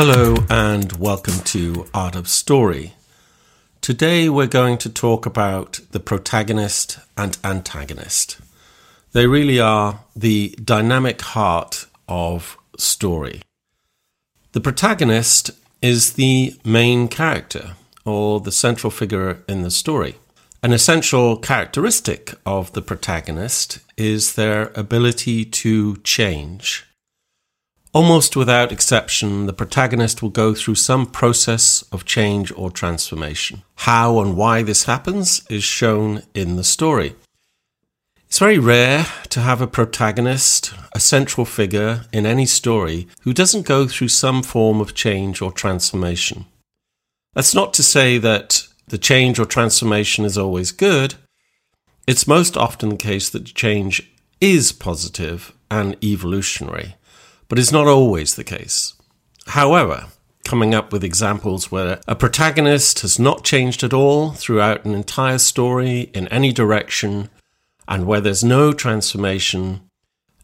Hello and welcome to Art of Story. Today we're going to talk about the protagonist and antagonist. They really are the dynamic heart of story. The protagonist is the main character or the central figure in the story. An essential characteristic of the protagonist is their ability to change. Almost without exception, the protagonist will go through some process of change or transformation. How and why this happens is shown in the story. It's very rare to have a protagonist, a central figure in any story, who doesn't go through some form of change or transformation. That's not to say that the change or transformation is always good. It's most often the case that change is positive and evolutionary, but it's not always the case. However, coming up with examples where a protagonist has not changed at all throughout an entire story in any direction and where there's no transformation,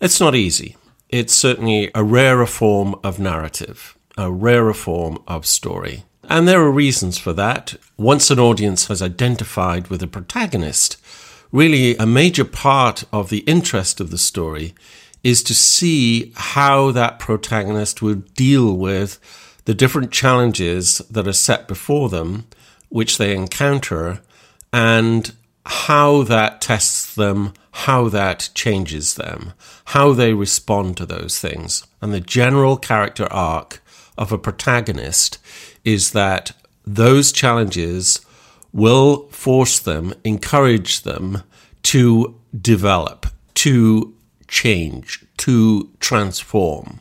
it's not easy. It's certainly a rarer form of narrative, a rarer form of story. And there are reasons for that. Once an audience has identified with a protagonist, really a major part of the interest of the story is to see how that protagonist will deal with the different challenges that are set before them, which they encounter, and how that tests them, how that changes them, how they respond to those things. And the general character arc of a protagonist is that those challenges will force them, encourage them to develop, to change, to transform,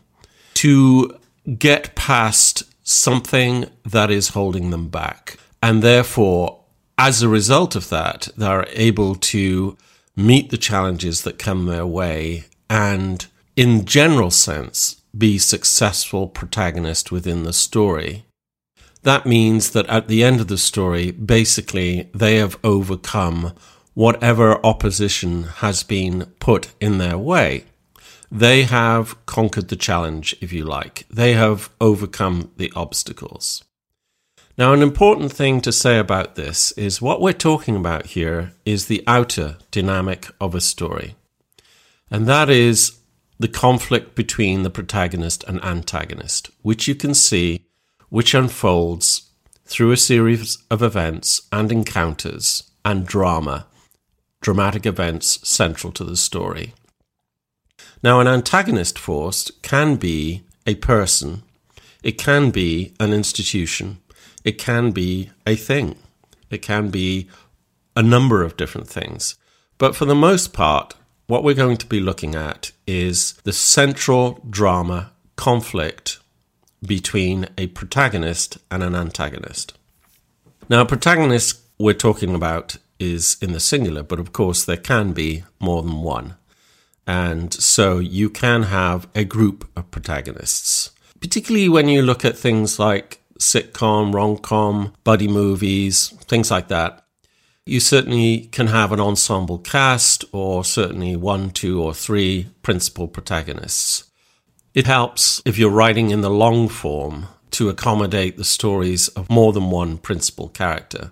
to get past something that is holding them back. And therefore, as a result of that, they're able to meet the challenges that come their way and, in general sense, be successful protagonist within the story. That means that at the end of the story, basically, they have overcome whatever opposition has been put in their way. They have conquered the challenge, if you like. They have overcome the obstacles. Now, an important thing to say about this is what we're talking about here is the outer dynamic of a story. And that is the conflict between the protagonist and antagonist, which you can see, which unfolds through a series of events and encounters and drama, dramatic events central to the story. Now, an antagonist force can be a person, it can be an institution, it can be a thing, it can be a number of different things. But for the most part, what we're going to be looking at is the central drama conflict between a protagonist and an antagonist. Now, protagonist we're talking about is in the singular, but of course, there can be more than one. And so you can have a group of protagonists, particularly when you look at things like sitcom, rom com, buddy movies, things like that. You certainly can have an ensemble cast or certainly one, two, or three principal protagonists. It helps if you're writing in the long form to accommodate the stories of more than one principal character.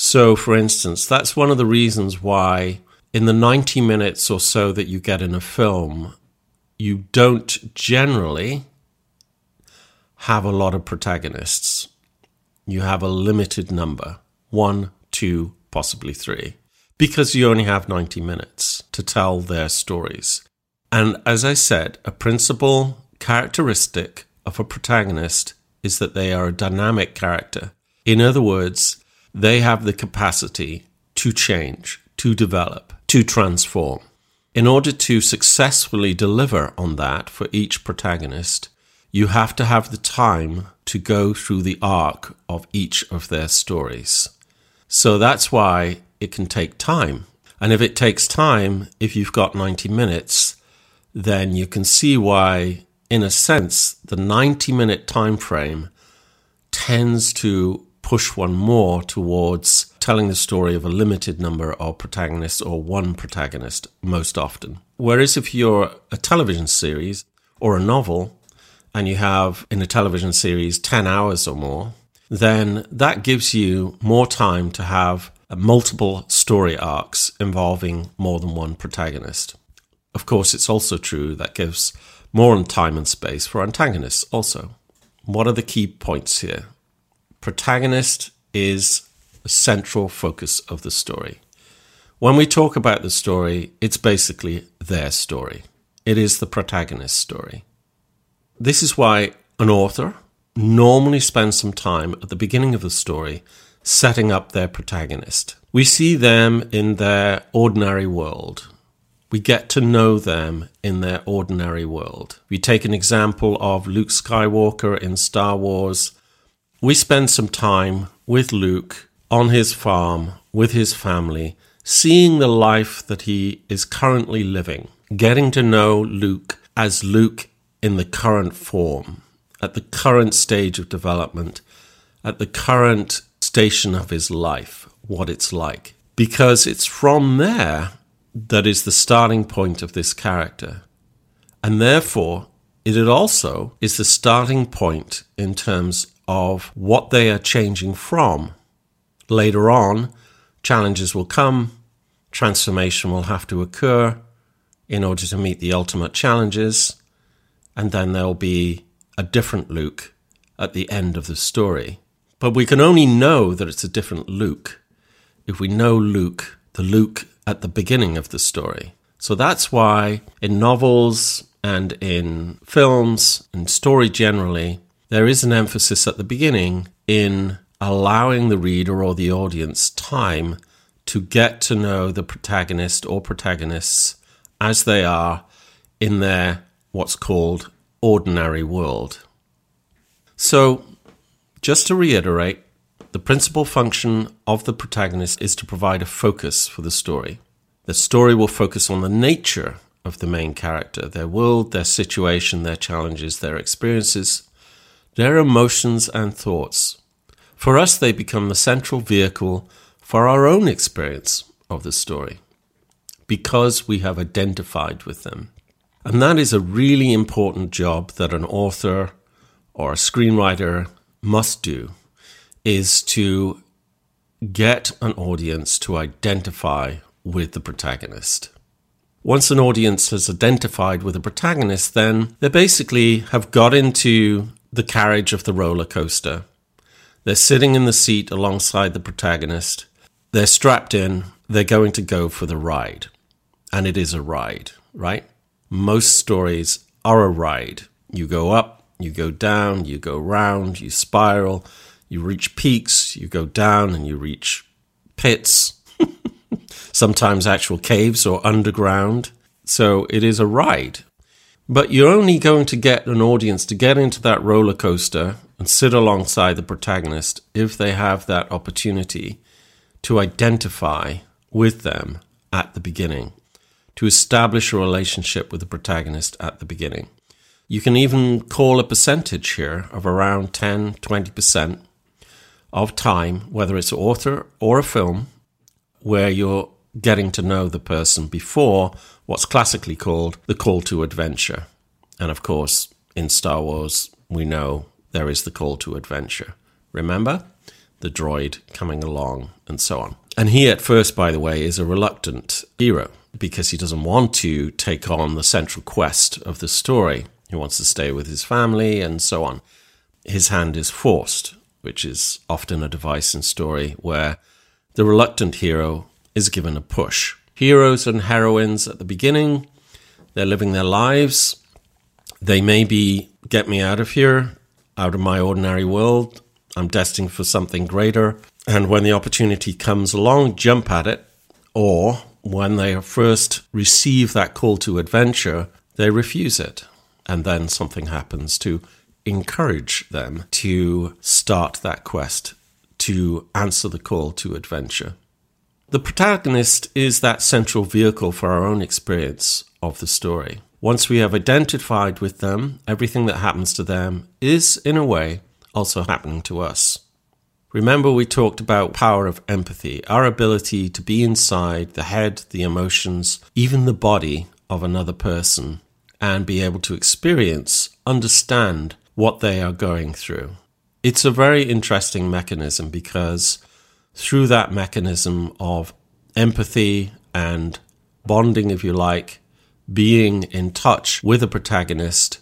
So, for instance, that's one of the reasons why in the 90 minutes or so that you get in a film, you don't generally have a lot of protagonists. You have a limited number, one, two, possibly three, because you only have 90 minutes to tell their stories. And as I said, a principal characteristic of a protagonist is that they are a dynamic character. In other words, they have the capacity to change, to develop, to transform. In order to successfully deliver on that for each protagonist, you have to have the time to go through the arc of each of their stories. So that's why it can take time. And if it takes time, if you've got 90 minutes, then you can see why, in a sense, the 90 minute time frame tends to push one more towards telling the story of a limited number of protagonists or one protagonist most often. Whereas if you're a television series or a novel, and you have in a television series 10 hours or more, then that gives you more time to have multiple story arcs involving more than one protagonist. Of course, it's also true that gives more time and space for antagonists also. What are the key points here? Protagonist is the central focus of the story. When we talk about the story, it's basically their story. It is the protagonist's story. This is why an author normally spends some time at the beginning of the story setting up their protagonist. We see them in their ordinary world. We get to know them in their ordinary world. We take an example of Luke Skywalker in Star Wars. We spend some time with Luke on his farm with his family, seeing the life that he is currently living, getting to know Luke as Luke in the current form, at the current stage of development, at the current station of his life, what it's like. Because it's from there that is the starting point of this character. And therefore, it also is the starting point in terms of what they are changing from. Later on, challenges will come, transformation will have to occur in order to meet the ultimate challenges, and then there'll be a different Luke at the end of the story. But we can only know that it's a different Luke if we know Luke, the Luke at the beginning of the story. So that's why in novels and in films and story generally, there is an emphasis at the beginning in allowing the reader or the audience time to get to know the protagonist or protagonists as they are in their what's called ordinary world. So, just to reiterate, the principal function of the protagonist is to provide a focus for the story. The story will focus on the nature of the main character, their world, their situation, their challenges, their experiences, their emotions and thoughts. For us, they become the central vehicle for our own experience of the story because we have identified with them. And that is a really important job that an author or a screenwriter must do is to get an audience to identify with the protagonist. Once an audience has identified with the protagonist, then they basically have got into the carriage of the roller coaster. They're sitting in the seat alongside the protagonist. They're strapped in. They're going to go for the ride. And it is a ride, right? Most stories are a ride. You go up, you go down, you go round, you spiral, you reach peaks, you go down and you reach pits, sometimes actual caves or underground. So it is a ride. But you're only going to get an audience to get into that roller coaster and sit alongside the protagonist if they have that opportunity to identify with them at the beginning, to establish a relationship with the protagonist at the beginning. You can even call a percentage here of around 10 20% of time, whether it's author or a film, where you're getting to know the person before what's classically called the call to adventure. And of course, in Star Wars, we know there is the call to adventure. Remember? The droid coming along and so on. And he, at first, by the way, is a reluctant hero because he doesn't want to take on the central quest of the story. He wants to stay with his family and so on. His hand is forced, which is often a device in story where the reluctant hero is given a push. Heroes and heroines at the beginning, they're living their lives. They maybe get me out of here, out of my ordinary world. I'm destined for something greater. And when the opportunity comes along, jump at it. Or when they first receive that call to adventure, they refuse it. And then something happens to encourage them to start that quest, to answer the call to adventure. The protagonist is that central vehicle for our own experience of the story. Once we have identified with them, everything that happens to them is, in a way, also happening to us. Remember, we talked about power of empathy, our ability to be inside the head, the emotions, even the body of another person and be able to experience, understand what they are going through. It's a very interesting mechanism because through that mechanism of empathy and bonding, if you like, being in touch with a protagonist,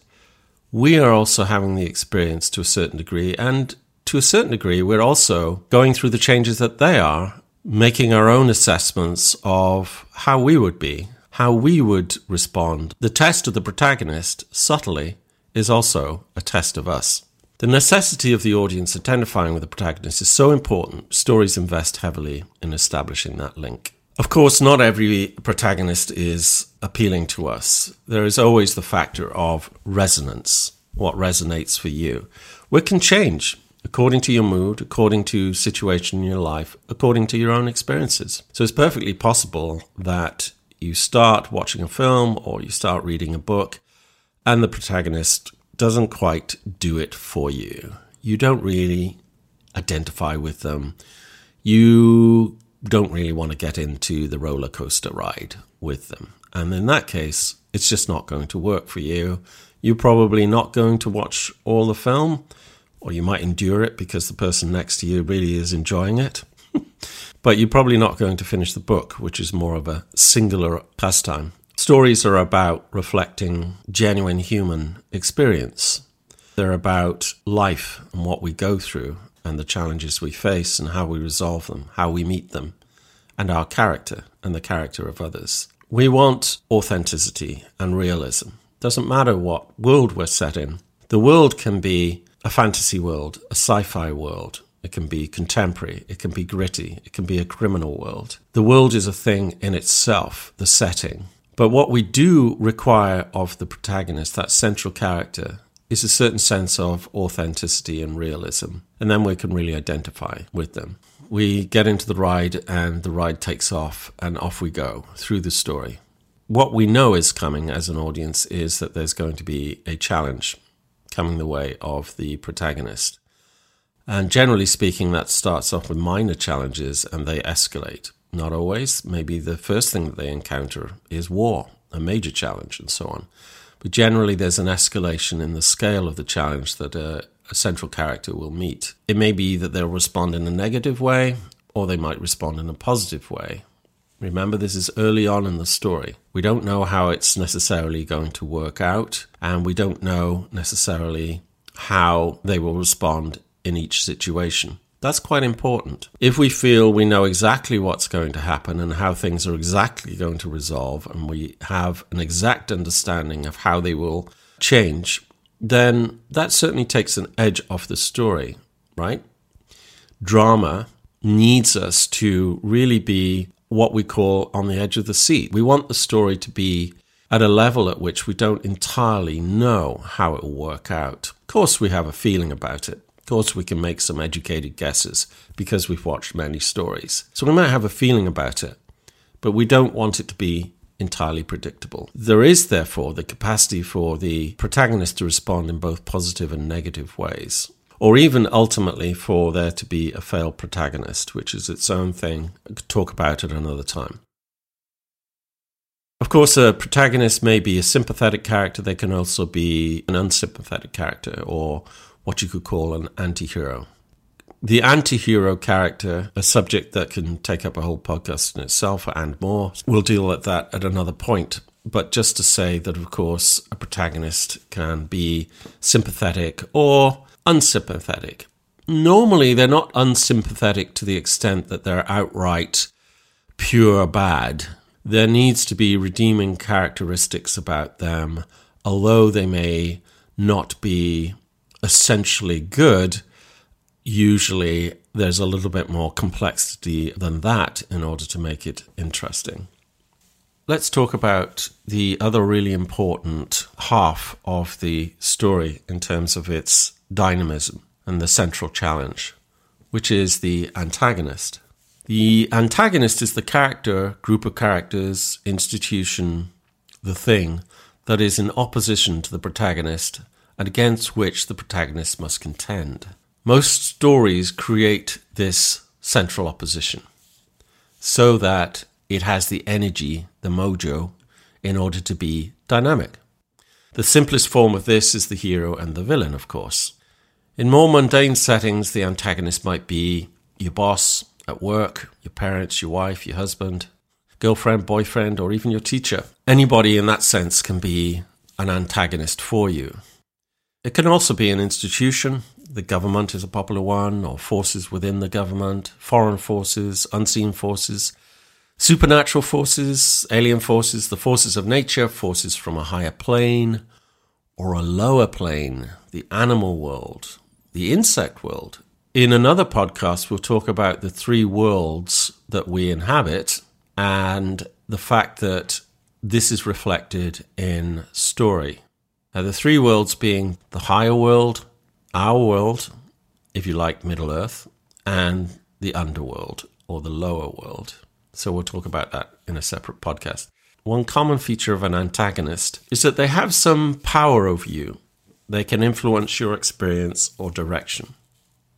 we are also having the experience to a certain degree. And to a certain degree, we're also going through the changes that they are, making our own assessments of how we would be, how we would respond. The test of the protagonist, subtly, is also a test of us. The necessity of the audience identifying with the protagonist is so important, stories invest heavily in establishing that link. Of course, not every protagonist is appealing to us. There is always the factor of resonance, what resonates for you. What can change according to your mood, according to situation in your life, according to your own experiences. So it's perfectly possible that you start watching a film or you start reading a book and the protagonist doesn't quite do it for you. You don't really identify with them. You don't really want to get into the roller coaster ride with them. And in that case, it's just not going to work for you. You're probably not going to watch all the film, or you might endure it because the person next to you really is enjoying it. but you're probably not going to finish the book, which is more of a singular pastime. Stories are about reflecting genuine human experience. They're about life and what we go through and the challenges we face and how we resolve them, how we meet them, and our character and the character of others. We want authenticity and realism. Doesn't matter what world we're set in. The world can be a fantasy world, a sci fi world. It can be contemporary. It can be gritty. It can be a criminal world. The world is a thing in itself, the setting. But what we do require of the protagonist, that central character, is a certain sense of authenticity and realism. And then we can really identify with them. We get into the ride and the ride takes off and off we go through the story. What we know is coming as an audience is that there's going to be a challenge coming the way of the protagonist. And generally speaking, that starts off with minor challenges and they escalate. Not always. Maybe the first thing that they encounter is war, a major challenge, and so on. But generally, there's an escalation in the scale of the challenge that a, a central character will meet. It may be that they'll respond in a negative way, or they might respond in a positive way. Remember, this is early on in the story. We don't know how it's necessarily going to work out, and we don't know necessarily how they will respond in each situation. That's quite important. If we feel we know exactly what's going to happen and how things are exactly going to resolve, and we have an exact understanding of how they will change, then that certainly takes an edge off the story, right? Drama needs us to really be what we call on the edge of the seat. We want the story to be at a level at which we don't entirely know how it will work out. Of course, we have a feeling about it. Course, we can make some educated guesses because we've watched many stories. So we might have a feeling about it, but we don't want it to be entirely predictable. There is, therefore, the capacity for the protagonist to respond in both positive and negative ways. Or even ultimately for there to be a failed protagonist, which is its own thing. I could talk about it another time. Of course, a protagonist may be a sympathetic character, they can also be an unsympathetic character or what you could call an anti hero. The anti hero character, a subject that can take up a whole podcast in itself and more, we'll deal with that at another point. But just to say that, of course, a protagonist can be sympathetic or unsympathetic. Normally, they're not unsympathetic to the extent that they're outright pure bad. There needs to be redeeming characteristics about them, although they may not be essentially good, usually there's a little bit more complexity than that in order to make it interesting. Let's talk about the other really important half of the story in terms of its dynamism and the central challenge, which is the antagonist. The antagonist is the character, group of characters, institution, the thing that is in opposition to the protagonist and against which the protagonist must contend. Most stories create this central opposition so that it has the energy, the mojo, in order to be dynamic. The simplest form of this is the hero and the villain, of course. In more mundane settings, the antagonist might be your boss at work, your parents, your wife, your husband, girlfriend, boyfriend, or even your teacher. Anybody in that sense can be an antagonist for you. It can also be an institution. The government is a popular one, or forces within the government, foreign forces, unseen forces, supernatural forces, alien forces, the forces of nature, forces from a higher plane or a lower plane, the animal world, the insect world. In another podcast, we'll talk about the three worlds that we inhabit and the fact that this is reflected in story. Now, the three worlds being the higher world, our world, if you like, Middle Earth, and the underworld or the lower world. So we'll talk about that in a separate podcast. One common feature of an antagonist is that they have some power over you. They can influence your experience or direction.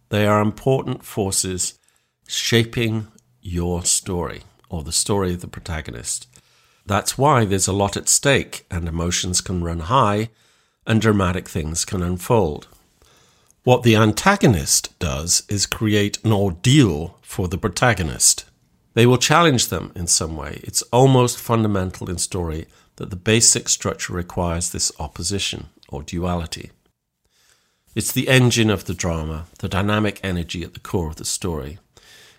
They are important forces shaping your story or the story of the protagonist. That's why there's a lot at stake and emotions can run high and dramatic things can unfold. What the antagonist does is create an ordeal for the protagonist. They will challenge them in some way. It's almost fundamental in story that the basic structure requires this opposition or duality. It's the engine of the drama, the dynamic energy at the core of the story.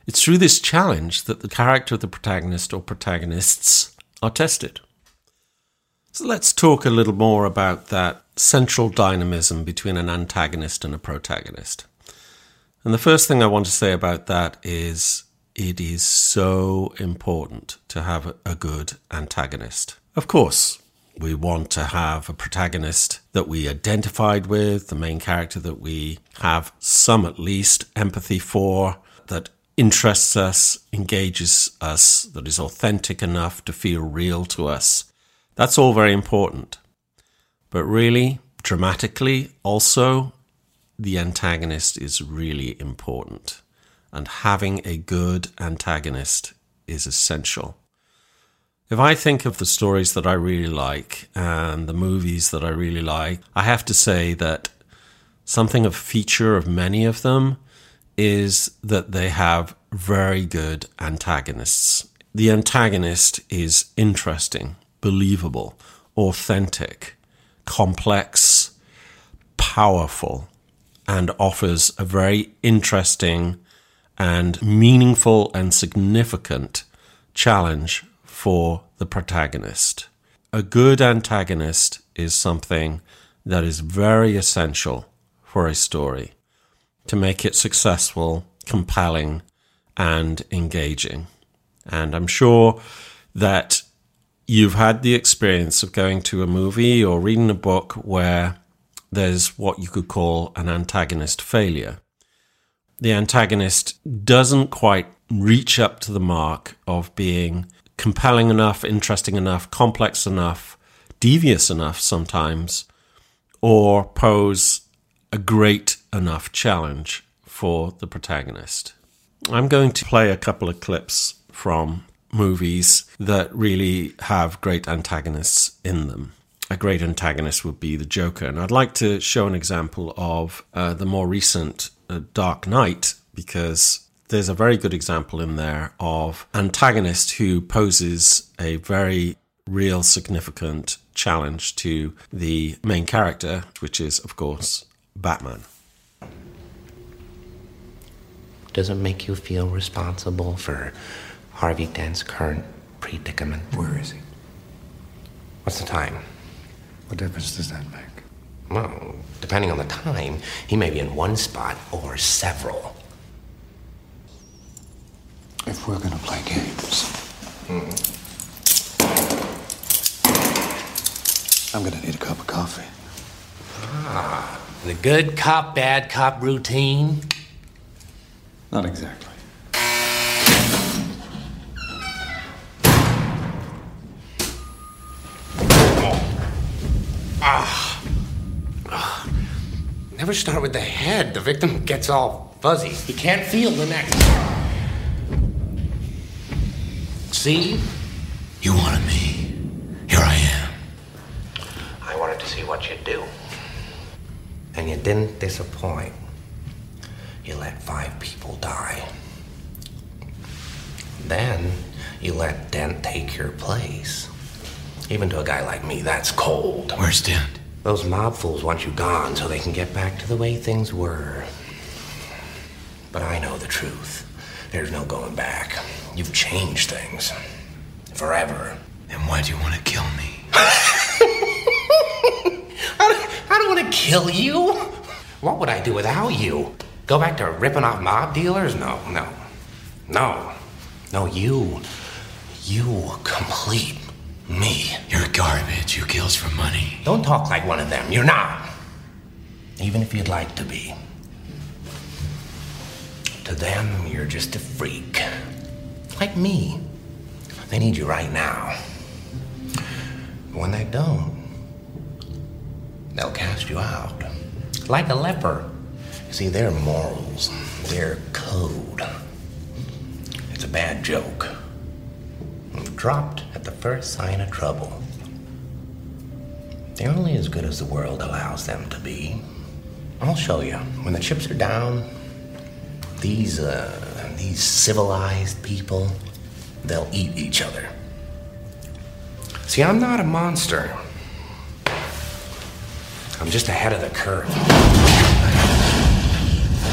It's through this challenge that the character of the protagonist or protagonists are tested. So let's talk a little more about that central dynamism between an antagonist and a protagonist. And the first thing I want to say about that is it is so important to have a good antagonist. Of course, we want to have a protagonist that we identified with, the main character that we have some at least empathy for, that interests us, engages us, that is authentic enough to feel real to us. That's all very important. But really, dramatically, also, the antagonist is really important and having a good antagonist is essential. If I think of the stories that I really like and the movies that I really like, I have to say that something of feature of many of them is that they have very good antagonists. The antagonist is interesting, believable, authentic, complex, powerful, and offers a very interesting and meaningful and significant challenge for the protagonist. A good antagonist is something that is very essential for a story to make it successful, compelling, and engaging. And I'm sure that you've had the experience of going to a movie or reading a book where there's what you could call an antagonist failure the antagonist doesn't quite reach up to the mark of being compelling enough, interesting enough, complex enough, devious enough sometimes, or pose a great enough challenge for the protagonist. I'm going to play a couple of clips from movies that really have great antagonists in them. A great antagonist would be the Joker. And I'd like to show an example of uh, the more recent Dark Knight because there's a very good example in there of antagonist who poses a very real significant challenge to the main character, which is of course Batman. Does it make you feel responsible for Harvey Dent's current predicament? Where is he? What's the time? What difference does that make? Well, depending on the time, he may be in one spot or several. If we're gonna play games, Hmm. I'm gonna need a cup of coffee. Ah, The good cop, bad cop routine. Not exactly. Ah. Never start with the head. The victim gets all fuzzy. He can't feel the neck. See? You wanted me. Here I am. I wanted to see what you'd do. And you didn't disappoint. You let five people die. Then you let Dent take your place. Even to a guy like me, that's cold. Where's Dent? Those mob fools want you gone so they can get back to the way things were. But I know the truth. There's no going back. You've changed things. Forever. Then why do you want to kill me? I don't want to kill you. What would I do without you? Go back to ripping off mob dealers? No, no. No. No, you. You complete me. You're garbage. You kills for money. Don't talk like one of them. You're not. Even if you'd like to be. To them, you're just a freak. Like me. They need you right now. When they don't, they'll cast you out. Like a leper. See, their morals, their code. It's a bad joke. Dropped at the first sign of trouble. They're only as good as the world allows them to be. I'll show you. When the chips are down, these, uh, these civilized people, they'll eat each other. See, I'm not a monster. I'm just ahead of the curve.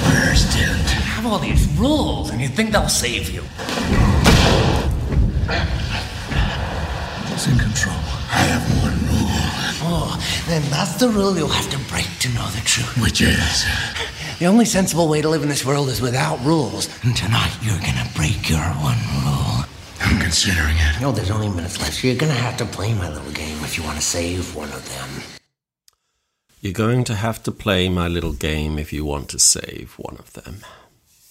Where's Dent? have all these rules, and you think they'll save you. Who's in control? I have one rule, Oh, then that's the rule you'll have to break to know the truth. which is The only sensible way to live in this world is without rules. And tonight you're gonna break your one rule. I'm considering it. No, there's only minutes left, you're gonna have to play my little game if you want to save one of them. You're going to have to play my little game if you want to save one of them.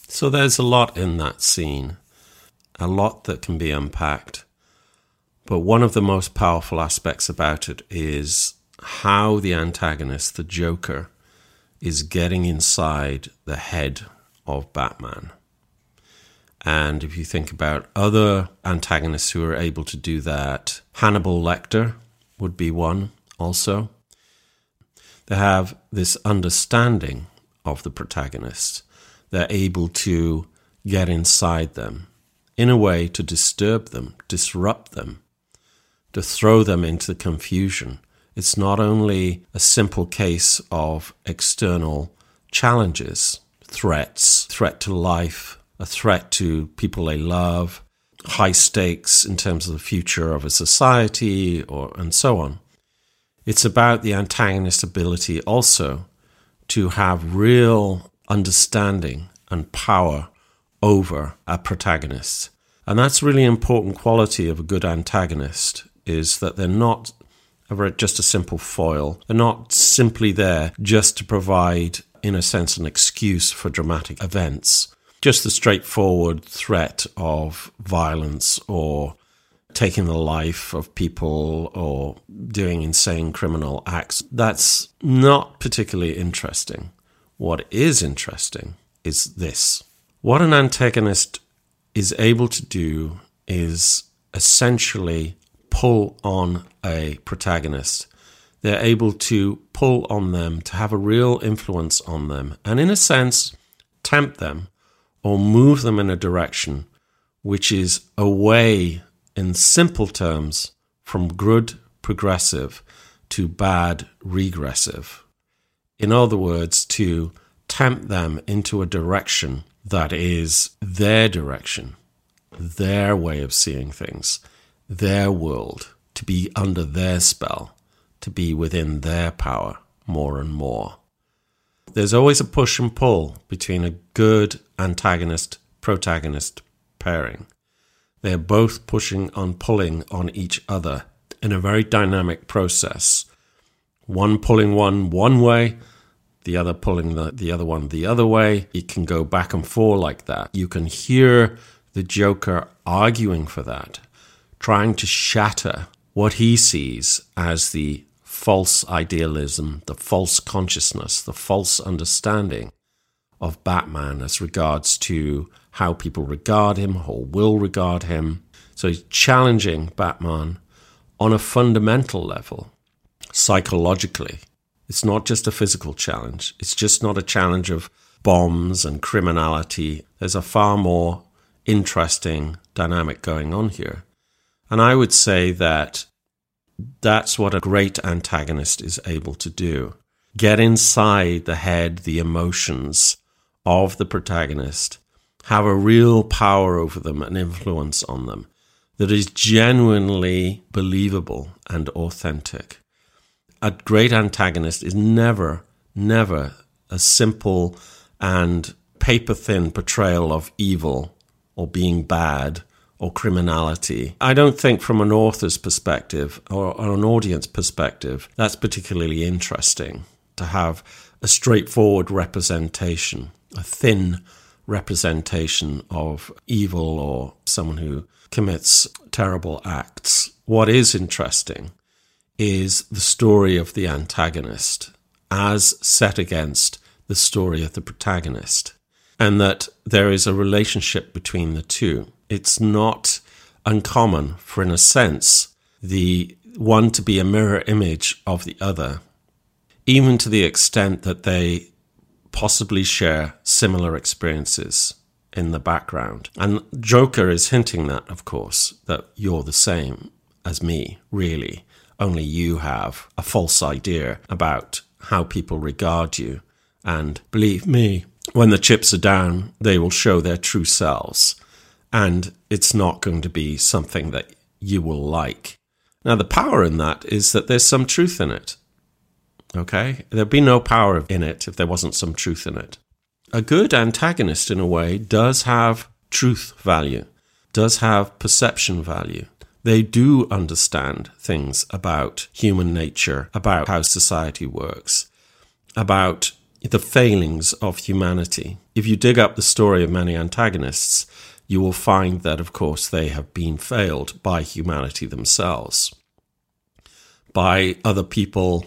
So there's a lot in that scene, a lot that can be unpacked. But one of the most powerful aspects about it is how the antagonist, the Joker, is getting inside the head of Batman. And if you think about other antagonists who are able to do that, Hannibal Lecter would be one also. They have this understanding of the protagonist. They're able to get inside them in a way to disturb them, disrupt them, to throw them into confusion. It's not only a simple case of external challenges, threats, threat to life, a threat to people they love, high stakes in terms of the future of a society, or and so on. It's about the antagonist's ability also to have real understanding and power over a protagonist. And that's really important quality of a good antagonist is that they're not just a simple foil. They're not simply there just to provide, in a sense, an excuse for dramatic events. Just the straightforward threat of violence or taking the life of people or doing insane criminal acts. That's not particularly interesting. What is interesting is this. What an antagonist is able to do is essentially pull on a protagonist. They're able to pull on them, to have a real influence on them, and in a sense, tempt them or move them in a direction which is away, in simple terms, from good progressive to bad regressive. In other words, to tempt them into a direction that is their direction, their way of seeing things, their world, to be under their spell, to be within their power more and more. There's always a push and pull between a good antagonist protagonist pairing. They're both pushing and pulling on each other in a very dynamic process. One pulling one one way, the other pulling the, the other one the other way. It can go back and forth like that. You can hear the Joker arguing for that, trying to shatter what he sees as the false idealism, the false consciousness, the false understanding of Batman as regards to how people regard him or will regard him. So he's challenging Batman on a fundamental level. psychologically. It's not just a physical challenge. It's just not a challenge of bombs and criminality. There's a far more interesting dynamic going on here. And I would say that that's what a great antagonist is able to do get inside the head, the emotions of the protagonist, have a real power over them and influence on them that is genuinely believable and authentic. A great antagonist is never, never a simple and paper thin portrayal of evil or being bad or criminality. I don't think, from an author's perspective or, an audience perspective, that's particularly interesting to have a straightforward representation, a thin representation of evil or someone who commits terrible acts. What is interesting is the story of the antagonist as set against the story of the protagonist, and that there is a relationship between the two. It's not uncommon for, in a sense, the one to be a mirror image of the other, even to the extent that they possibly share similar experiences in the background. And Joker is hinting that, of course, that you're the same as me, really. Only you have a false idea about how people regard you. And believe me, when the chips are down, they will show their true selves. And it's not going to be something that you will like. Now, the power in that is that there's some truth in it. Okay? There'd be no power in it if there wasn't some truth in it. A good antagonist, in a way, does have truth value, does have perception value. They do understand things about human nature, about how society works, about the failings of humanity. If you dig up the story of many antagonists, you will find that, of course, they have been failed by humanity themselves, by other people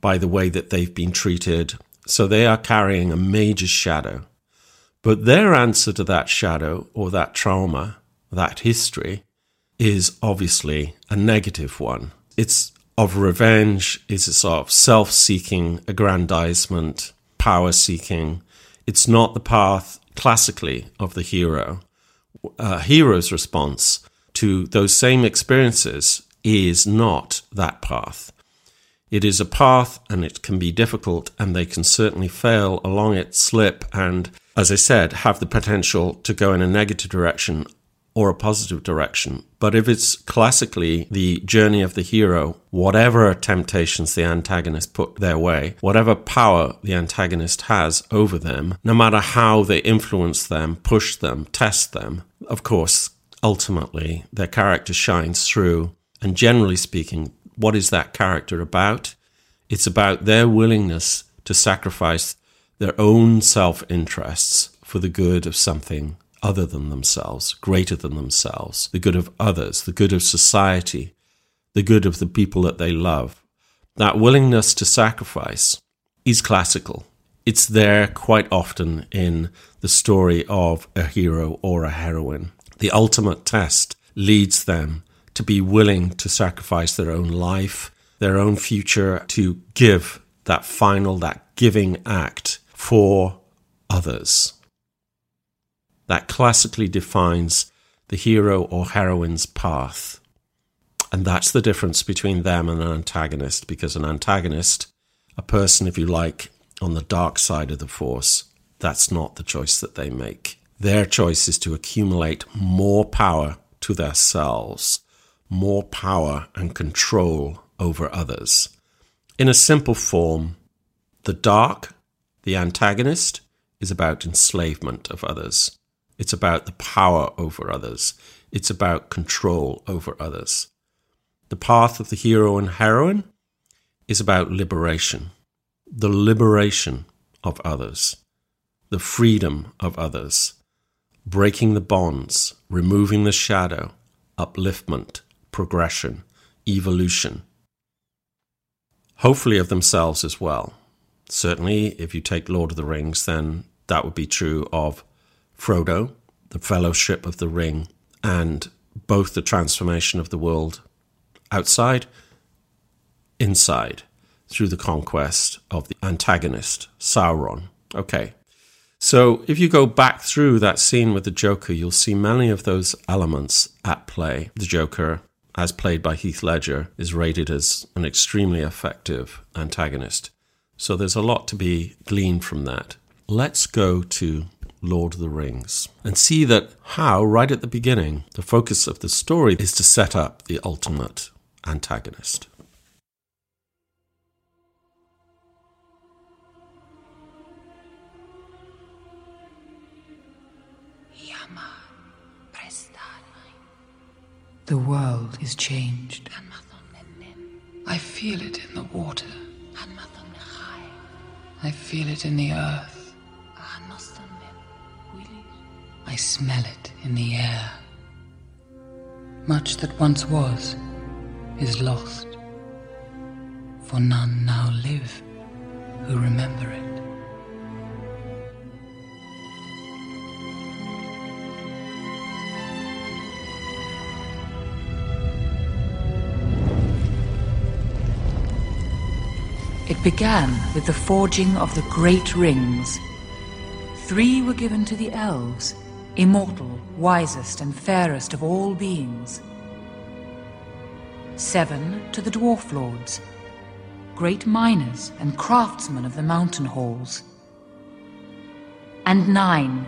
by the way that they've been treated. So they are carrying a major shadow. But their answer to that shadow or that trauma, that history, is obviously a negative one. It's of revenge, it's a sort of self seeking, aggrandizement, power seeking. It's not the path classically of the hero. A hero's response to those same experiences is not that path. It is a path and it can be difficult, and they can certainly fail along it, slip, and, as I said, have the potential to go in a negative direction or a positive direction. But if it's classically the journey of the hero, whatever temptations the antagonist put their way, whatever power the antagonist has over them, no matter how they influence them, push them, test them, of course, ultimately their character shines through. And generally speaking, what is that character about? It's about their willingness to sacrifice their own self interests for the good of something other than themselves, greater than themselves, the good of others, the good of society, the good of the people that they love. That willingness to sacrifice is classical. It's there quite often in the story of a hero or a heroine. The ultimate test leads them to be willing to sacrifice their own life, their own future, to give that final, that giving act for others. That classically defines the hero or heroine's path. And that's the difference between them and an antagonist, because an antagonist, a person, if you like, on the dark side of the force, that's not the choice that they make. Their choice is to accumulate more power to themselves more power and control over others. In a simple form, the dark, the antagonist, is about enslavement of others. It's about the power over others. It's about control over others. The path of the hero and heroine is about liberation, the liberation of others, the freedom of others, breaking the bonds, removing the shadow, upliftment, progression, evolution. Hopefully, of themselves as well. Certainly, if you take Lord of the Rings, then that would be true of Frodo, the Fellowship of the Ring, and both the transformation of the world outside inside through the conquest of the antagonist, Sauron. Okay. So if you go back through that scene with the Joker, you'll see many of those elements at play. The Joker, as played by Heath Ledger, is rated as an extremely effective antagonist. So there's a lot to be gleaned from that. Let's go to Lord of the Rings and see that how, right at the beginning, the focus of the story is to set up the ultimate antagonist. The world is changed. I feel it in the water. I feel it in the earth. I smell it in the air. Much that once was is lost, for none now live who remember it. It began with the forging of the great rings. Three were given to the elves, immortal, wisest, and fairest of all beings. Seven to the dwarf lords, great miners and craftsmen of the mountain halls. And nine,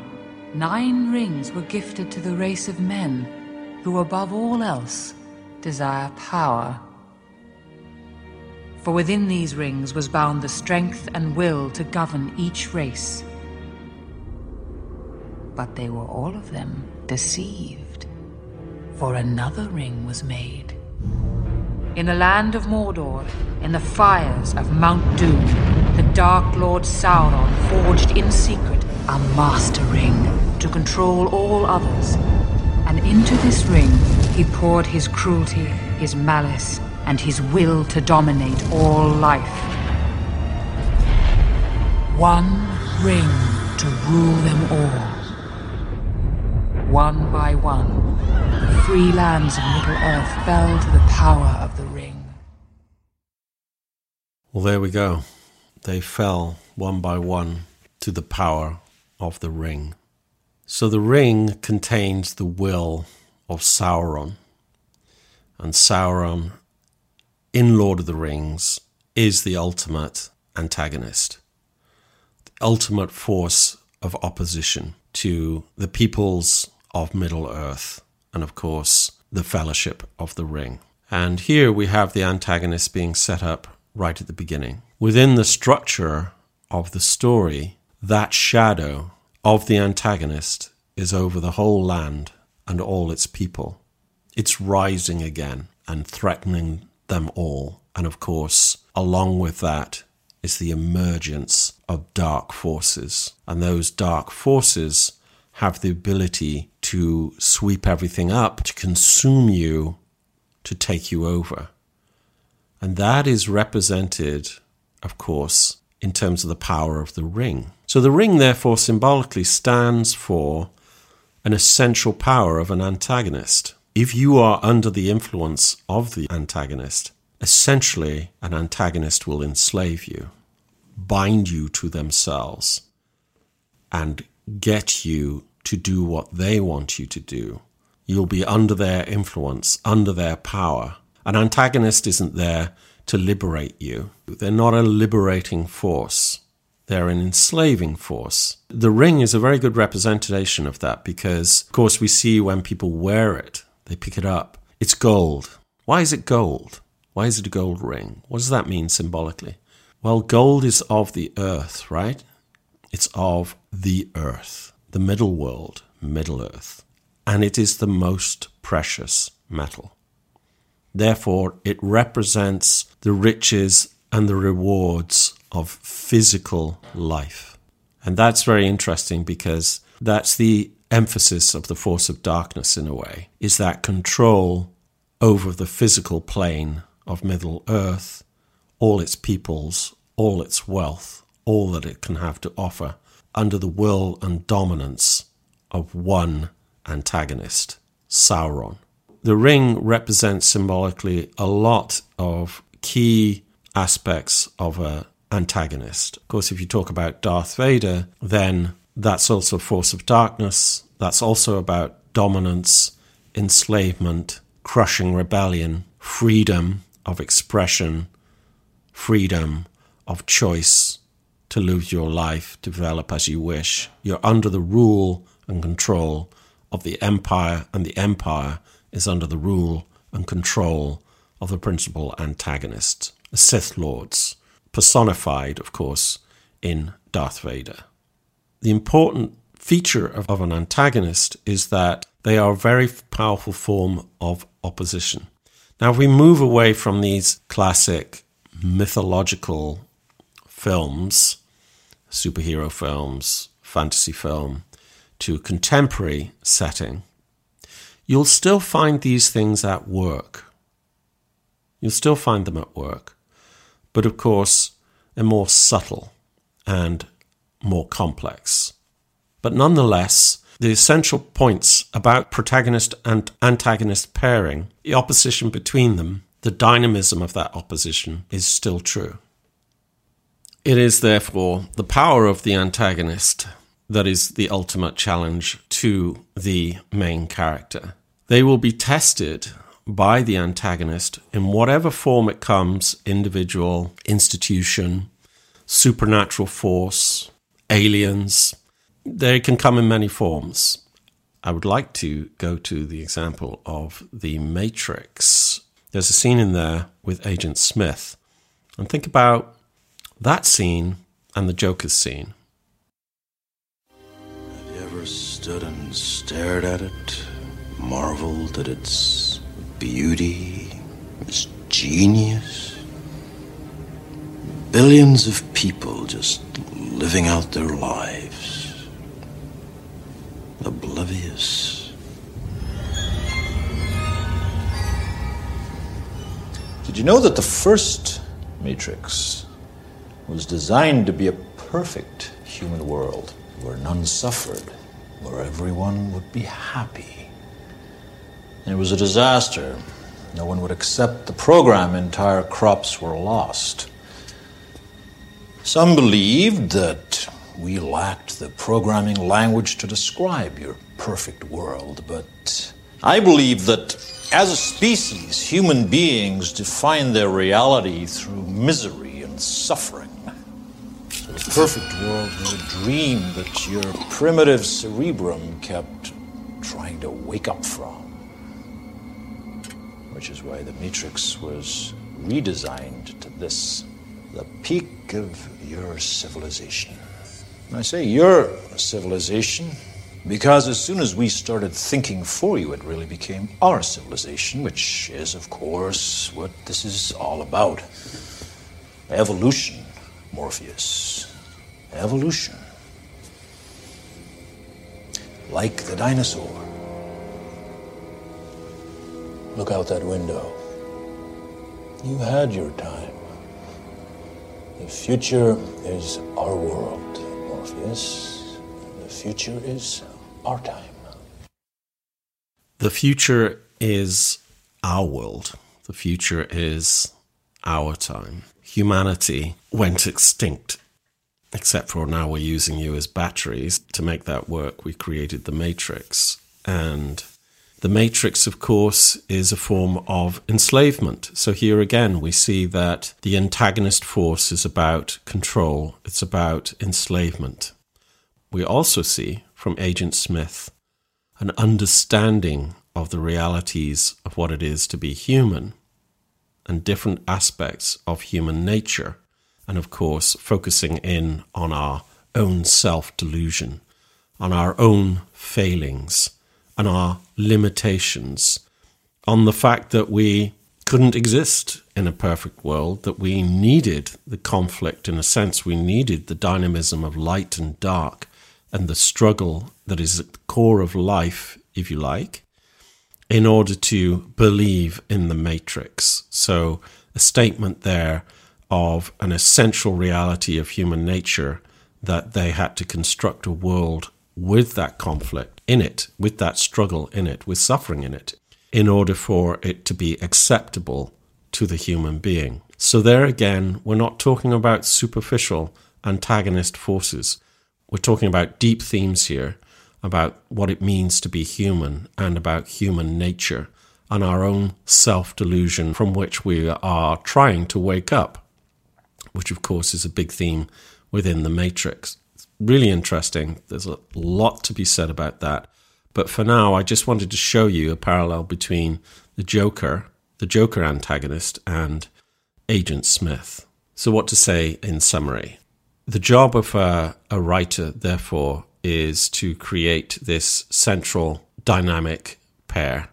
nine rings were gifted to the race of men who, above all else, desire power. For within these rings was bound the strength and will to govern each race. But they were all of them deceived, for another ring was made. In the land of Mordor, in the fires of Mount Doom, the Dark Lord Sauron forged in secret a master ring to control all others. And into this ring he poured his cruelty, his malice, and his will to dominate all life. One ring to rule them all. One by one, the free lands of Middle-earth fell to the power of the ring. Well, there we go. They fell one by one to the power of the ring. So the ring contains the will of Sauron. And Sauron in Lord of the Rings is the ultimate antagonist, the ultimate force of opposition to the peoples of Middle Earth, and of course, the Fellowship of the Ring. And here we have the antagonist being set up right at the beginning. Within the structure of the story, that shadow of the antagonist is over the whole land and all its people. It's rising again and threatening them all. And of course, along with that is the emergence of dark forces. And those dark forces have the ability to sweep everything up, to consume you, to take you over. And that is represented, of course, in terms of the power of the ring. So the ring, therefore, symbolically stands for an essential power of an antagonist if you are under the influence of the antagonist, essentially an antagonist will enslave you, bind you to themselves, and get you to do what they want you to do. You'll be under their influence, under their power. An antagonist isn't there to liberate you. They're not a liberating force. They're an enslaving force. The ring is a very good representation of that because, of course, we see when people wear it they pick it up. It's gold. Why is it gold? Why is it a gold ring? What does that mean symbolically? Well, gold is of the earth, right? It's of the earth, the middle world, Middle Earth. And it is the most precious metal. Therefore, it represents the riches and the rewards of physical life. And that's very interesting because that's the emphasis of the force of darkness in a way is that control over the physical plane of Middle Earth, all its peoples, all its wealth, all that it can have to offer, under the will and dominance of one antagonist, Sauron. The ring represents symbolically a lot of key aspects of a antagonist. Of course, if you talk about Darth Vader, then that's also force of darkness. That's also about dominance, enslavement, crushing rebellion, freedom of expression, freedom of choice to live your life, develop as you wish. You're under the rule and control of the empire, and the empire is under the rule and control of the principal antagonist, the Sith Lords, personified, of course, in Darth Vader. The important feature of, of an antagonist is that they are a very powerful form of opposition. Now, if we move away from these classic mythological films, superhero films, fantasy film, to contemporary setting, you'll still find these things at work. You'll still find them at work, but of course, they're more subtle and more complex. But nonetheless, the essential points about protagonist and antagonist pairing, the opposition between them, the dynamism of that opposition is still true. It is therefore the power of the antagonist that is the ultimate challenge to the main character. They will be tested by the antagonist in whatever form it comes individual, institution, supernatural force, aliens. They can come in many forms. I would like to go to the example of The Matrix. There's a scene in there with Agent Smith. And think about that scene and the Joker's scene. Have you ever stood and stared at it, marveled at its beauty, its genius? Billions of people just living out their lives, oblivious. Did you know that the first Matrix was designed to be a perfect human world where none suffered, where everyone would be happy? It was a disaster. No one would accept the program, entire crops were lost. Some believed that we lacked the programming language to describe your perfect world, but I believe that as a species, human beings define their reality through misery and suffering. The perfect world was a dream that your primitive cerebrum kept trying to wake up from. Which is why the Matrix was redesigned to this the peak of your civilization. And I say your civilization because as soon as we started thinking for you, it really became our civilization, which is, of course, what this is all about. Evolution, Morpheus. Evolution. Like the dinosaur. Look out that window. You had your time. The future is our world, Morpheus. The future is our time. The future is our world. The future is our time. Humanity went extinct, except for now we're using you as batteries. To make that work, we created the Matrix. And the Matrix, of course, is a form of enslavement. So here again, we see that the antagonist force is about control, it's about enslavement. We also see from Agent Smith an understanding of the realities of what it is to be human and different aspects of human nature, and of course, focusing in on our own self delusion, on our own failings, and our limitations, on the fact that we couldn't exist in a perfect world, that we needed the conflict in a sense, we needed the dynamism of light and dark and the struggle that is at the core of life, if you like, in order to believe in the matrix. So, a statement there of an essential reality of human nature that they had to construct a world with that conflict in it, with that struggle in it, with suffering in it, in order for it to be acceptable to the human being. So, there again, we're not talking about superficial antagonist forces. We're talking about deep themes here about what it means to be human and about human nature and our own self delusion from which we are trying to wake up, which, of course, is a big theme within the Matrix. It's really interesting. There's a lot to be said about that. But for now, I just wanted to show you a parallel between the Joker, the Joker antagonist, and Agent Smith. So, what to say in summary? The job of a, a writer, therefore, is to create this central dynamic pair.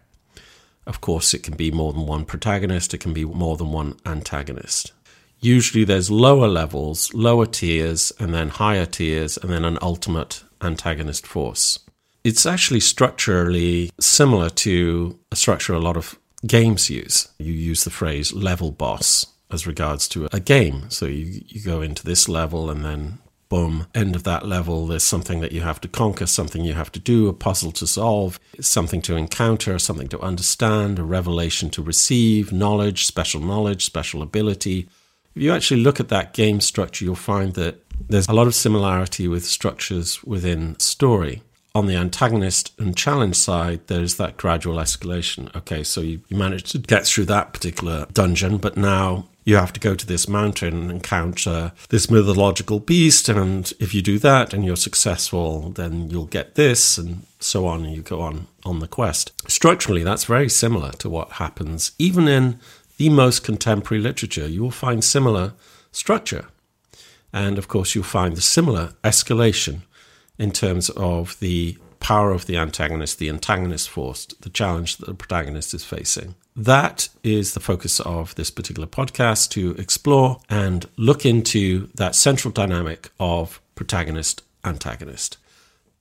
Of course, it can be more than one protagonist, it can be more than one antagonist. Usually, there's lower levels, lower tiers, and then higher tiers, and then an ultimate antagonist force. It's actually structurally similar to a structure a lot of games use. You use the phrase level boss as regards to a game. So you, you go into this level and then boom, end of that level, there's something that you have to conquer, something you have to do, a puzzle to solve, something to encounter, something to understand, a revelation to receive, knowledge, special knowledge, special ability. If you actually look at that game structure, you'll find that there's a lot of similarity with structures within story. On the antagonist and challenge side, there's that gradual escalation. Okay, so you, you managed to get through that particular dungeon, but now you have to go to this mountain and encounter this mythological beast. And if you do that and you're successful, then you'll get this, and so on. And you go on on the quest. Structurally, that's very similar to what happens even in the most contemporary literature. You will find similar structure. And of course, you'll find the similar escalation in terms of the power of the antagonist, the antagonist force, the challenge that the protagonist is facing. That is the focus of this particular podcast to explore and look into that central dynamic of protagonist antagonist.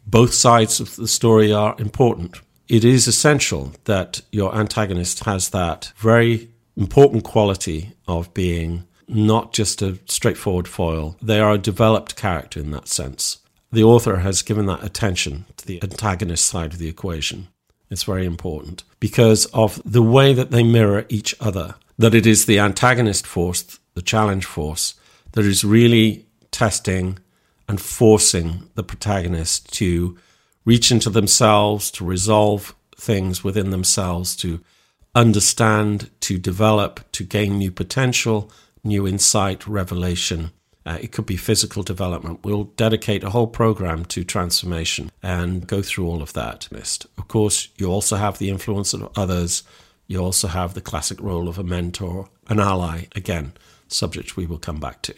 Both sides of the story are important. It is essential that your antagonist has that very important quality of being not just a straightforward foil. They are a developed character in that sense. The author has given that attention to the antagonist side of the equation. It's very important because of the way that they mirror each other. That it is the antagonist force, the challenge force, that is really testing and forcing the protagonist to reach into themselves, to resolve things within themselves, to understand, to develop, to gain new potential, new insight, revelation. Uh, it could be physical development. We'll dedicate a whole program to transformation and go through all of that. list. Of course, you also have the influence of others. You also have the classic role of a mentor, an ally, again, subject we will come back to.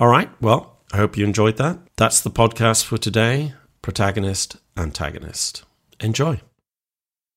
All right, well, I hope you enjoyed that. That's the podcast for today Protagonist, Antagonist. Enjoy.